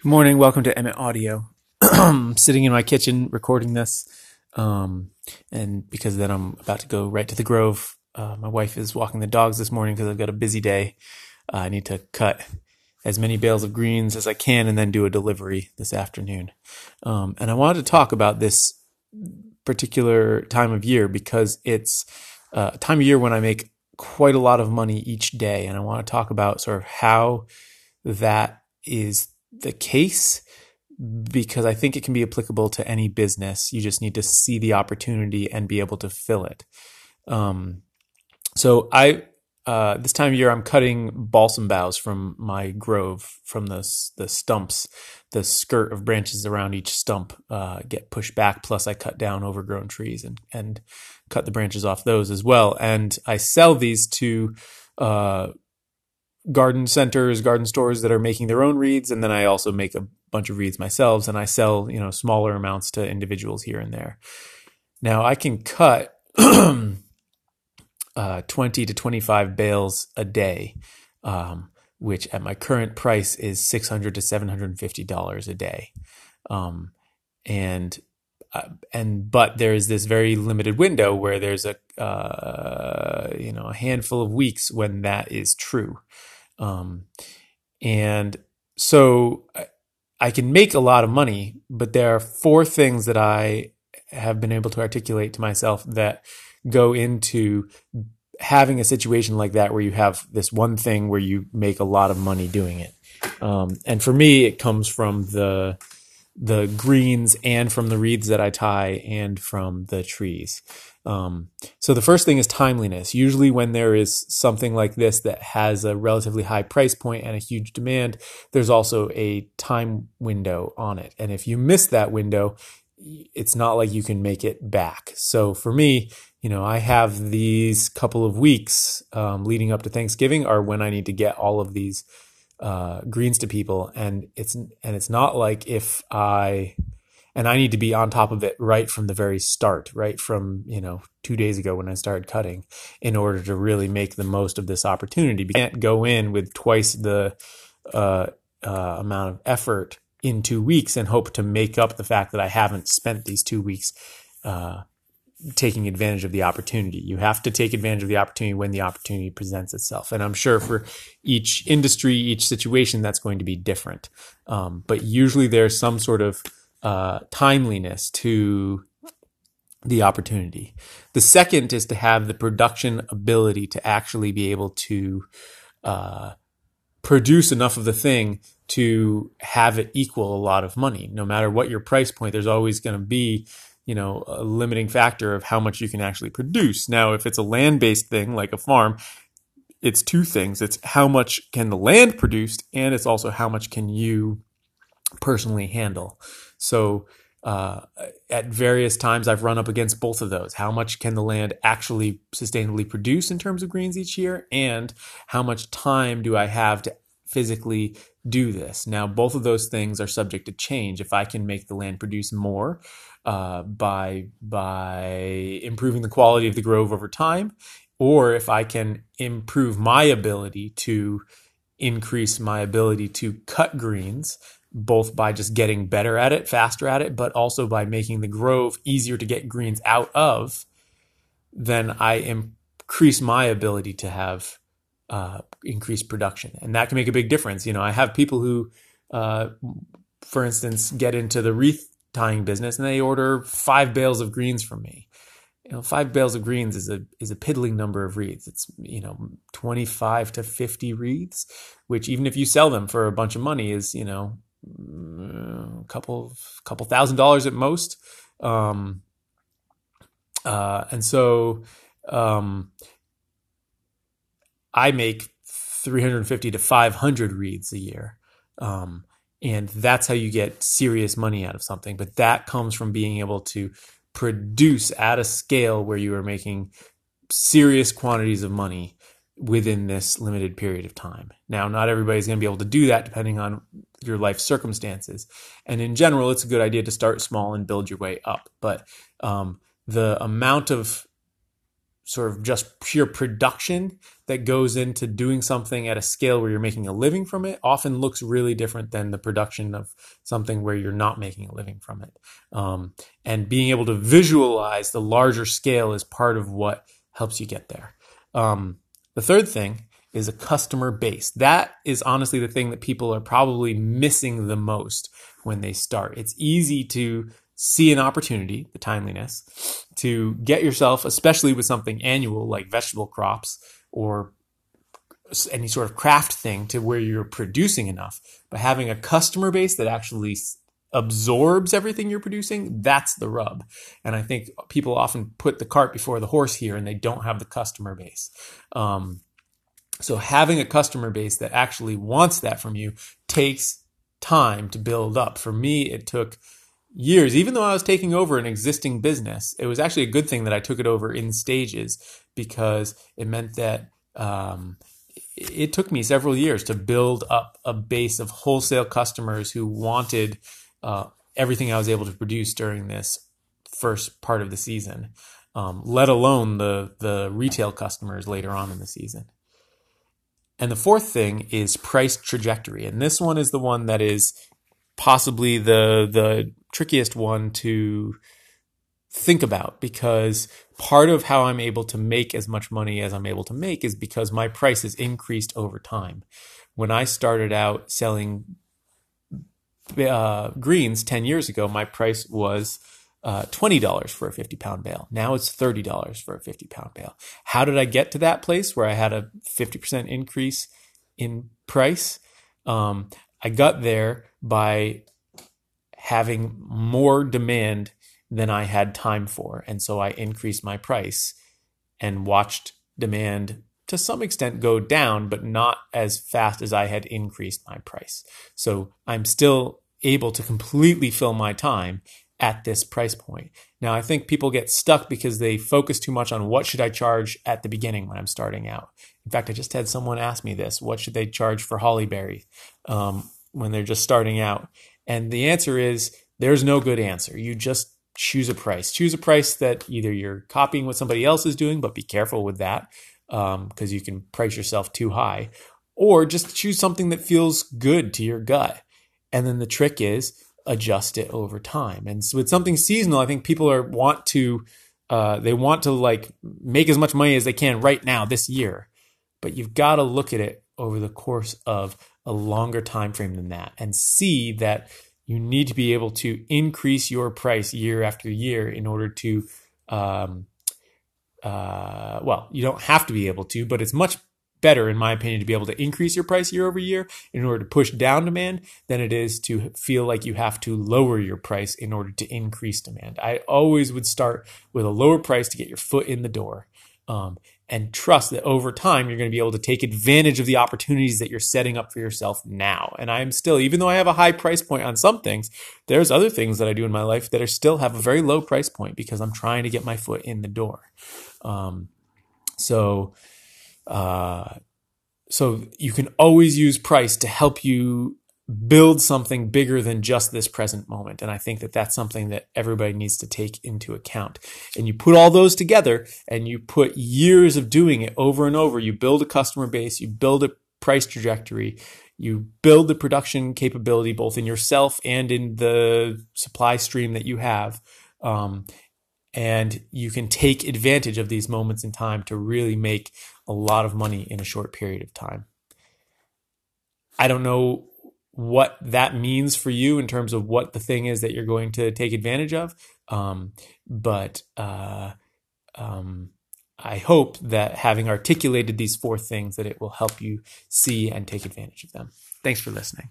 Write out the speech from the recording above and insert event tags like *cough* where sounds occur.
Good morning. Welcome to Emmett Audio. I'm *clears throat* sitting in my kitchen recording this, um, and because then I'm about to go right to the Grove. Uh, my wife is walking the dogs this morning because I've got a busy day. Uh, I need to cut as many bales of greens as I can and then do a delivery this afternoon. Um, and I wanted to talk about this particular time of year because it's uh, a time of year when I make quite a lot of money each day, and I want to talk about sort of how that is the case because I think it can be applicable to any business. You just need to see the opportunity and be able to fill it. Um, so I uh, this time of year I'm cutting balsam boughs from my grove from the the stumps. The skirt of branches around each stump uh, get pushed back. Plus, I cut down overgrown trees and and cut the branches off those as well. And I sell these to uh, garden centers, garden stores that are making their own reeds, and then I also make a bunch of reeds myself, and I sell you know smaller amounts to individuals here and there. Now I can cut *clears throat* uh, twenty to twenty five bales a day, um, which at my current price is six hundred to seven hundred and fifty dollars a day, um, and uh, and but there is this very limited window where there's a uh, you know a handful of weeks when that is true. Um, and so I can make a lot of money, but there are four things that I have been able to articulate to myself that go into having a situation like that where you have this one thing where you make a lot of money doing it. Um, and for me, it comes from the the greens and from the reeds that I tie and from the trees. Um, so the first thing is timeliness. Usually, when there is something like this that has a relatively high price point and a huge demand, there's also a time window on it. And if you miss that window, it's not like you can make it back. So for me, you know, I have these couple of weeks um, leading up to Thanksgiving are when I need to get all of these uh, greens to people, and it's and it's not like if I and I need to be on top of it right from the very start, right from, you know, two days ago when I started cutting in order to really make the most of this opportunity. You can't go in with twice the uh, uh, amount of effort in two weeks and hope to make up the fact that I haven't spent these two weeks uh, taking advantage of the opportunity. You have to take advantage of the opportunity when the opportunity presents itself. And I'm sure for each industry, each situation, that's going to be different. Um, but usually there's some sort of uh, timeliness to the opportunity. The second is to have the production ability to actually be able to uh, produce enough of the thing to have it equal a lot of money. No matter what your price point, there's always going to be you know a limiting factor of how much you can actually produce. Now, if it's a land-based thing like a farm, it's two things. It's how much can the land produce, and it's also how much can you personally handle. So uh, at various times, I've run up against both of those. How much can the land actually sustainably produce in terms of greens each year? And how much time do I have to physically do this? Now, both of those things are subject to change. If I can make the land produce more uh, by, by improving the quality of the grove over time, or if I can improve my ability to increase my ability to cut greens both by just getting better at it, faster at it, but also by making the grove easier to get greens out of, then I increase my ability to have uh, increased production. And that can make a big difference. You know, I have people who, uh, for instance, get into the wreath tying business and they order five bales of greens from me. You know, five bales of greens is a is a piddling number of wreaths. It's you know twenty five to fifty wreaths, which even if you sell them for a bunch of money is you know a couple couple thousand dollars at most. Um, uh, and so um, I make 350 to 500 reeds a year. Um, and that's how you get serious money out of something. But that comes from being able to produce at a scale where you are making serious quantities of money within this limited period of time. Now, not everybody's going to be able to do that depending on your life circumstances. And in general, it's a good idea to start small and build your way up. But um, the amount of sort of just pure production that goes into doing something at a scale where you're making a living from it often looks really different than the production of something where you're not making a living from it. Um, and being able to visualize the larger scale is part of what helps you get there. Um, the third thing is a customer base. That is honestly the thing that people are probably missing the most when they start. It's easy to see an opportunity, the timeliness, to get yourself, especially with something annual like vegetable crops or any sort of craft thing to where you're producing enough. But having a customer base that actually absorbs everything you're producing, that's the rub. And I think people often put the cart before the horse here and they don't have the customer base. Um, so having a customer base that actually wants that from you takes time to build up. For me, it took years, even though I was taking over an existing business, it was actually a good thing that I took it over in stages because it meant that um, it took me several years to build up a base of wholesale customers who wanted uh, everything I was able to produce during this first part of the season, um, let alone the the retail customers later on in the season. And the fourth thing is price trajectory, and this one is the one that is possibly the the trickiest one to think about because part of how I'm able to make as much money as I'm able to make is because my price has increased over time. When I started out selling uh, greens 10 years ago, my price was uh, $20 for a 50 pound bale. Now it's $30 for a 50 pound bale. How did I get to that place where I had a 50% increase in price? Um, I got there by having more demand than I had time for. And so I increased my price and watched demand to some extent go down, but not as fast as I had increased my price. So I'm still able to completely fill my time at this price point. Now, I think people get stuck because they focus too much on what should I charge at the beginning when I'm starting out. In fact, I just had someone ask me this: what should they charge for Hollyberry um, when they're just starting out? And the answer is there's no good answer. You just choose a price. Choose a price that either you're copying what somebody else is doing, but be careful with that because um, you can price yourself too high, or just choose something that feels good to your gut. And then the trick is adjust it over time. And so with something seasonal, I think people are want to uh, they want to like make as much money as they can right now this year, but you've got to look at it over the course of a longer time frame than that and see that you need to be able to increase your price year after year in order to um, uh, well you don't have to be able to but it's much better in my opinion to be able to increase your price year over year in order to push down demand than it is to feel like you have to lower your price in order to increase demand i always would start with a lower price to get your foot in the door um, and trust that over time you're going to be able to take advantage of the opportunities that you're setting up for yourself now. And I'm still, even though I have a high price point on some things, there's other things that I do in my life that are still have a very low price point because I'm trying to get my foot in the door. Um, so, uh, so you can always use price to help you build something bigger than just this present moment. And I think that that's something that everybody needs to take into account. And you put all those together and you put years of doing it over and over. You build a customer base, you build a price trajectory, you build the production capability both in yourself and in the supply stream that you have. Um, and you can take advantage of these moments in time to really make a lot of money in a short period of time. I don't know what that means for you in terms of what the thing is that you're going to take advantage of. Um, but uh, um, I hope that having articulated these four things that it will help you see and take advantage of them. Thanks for listening.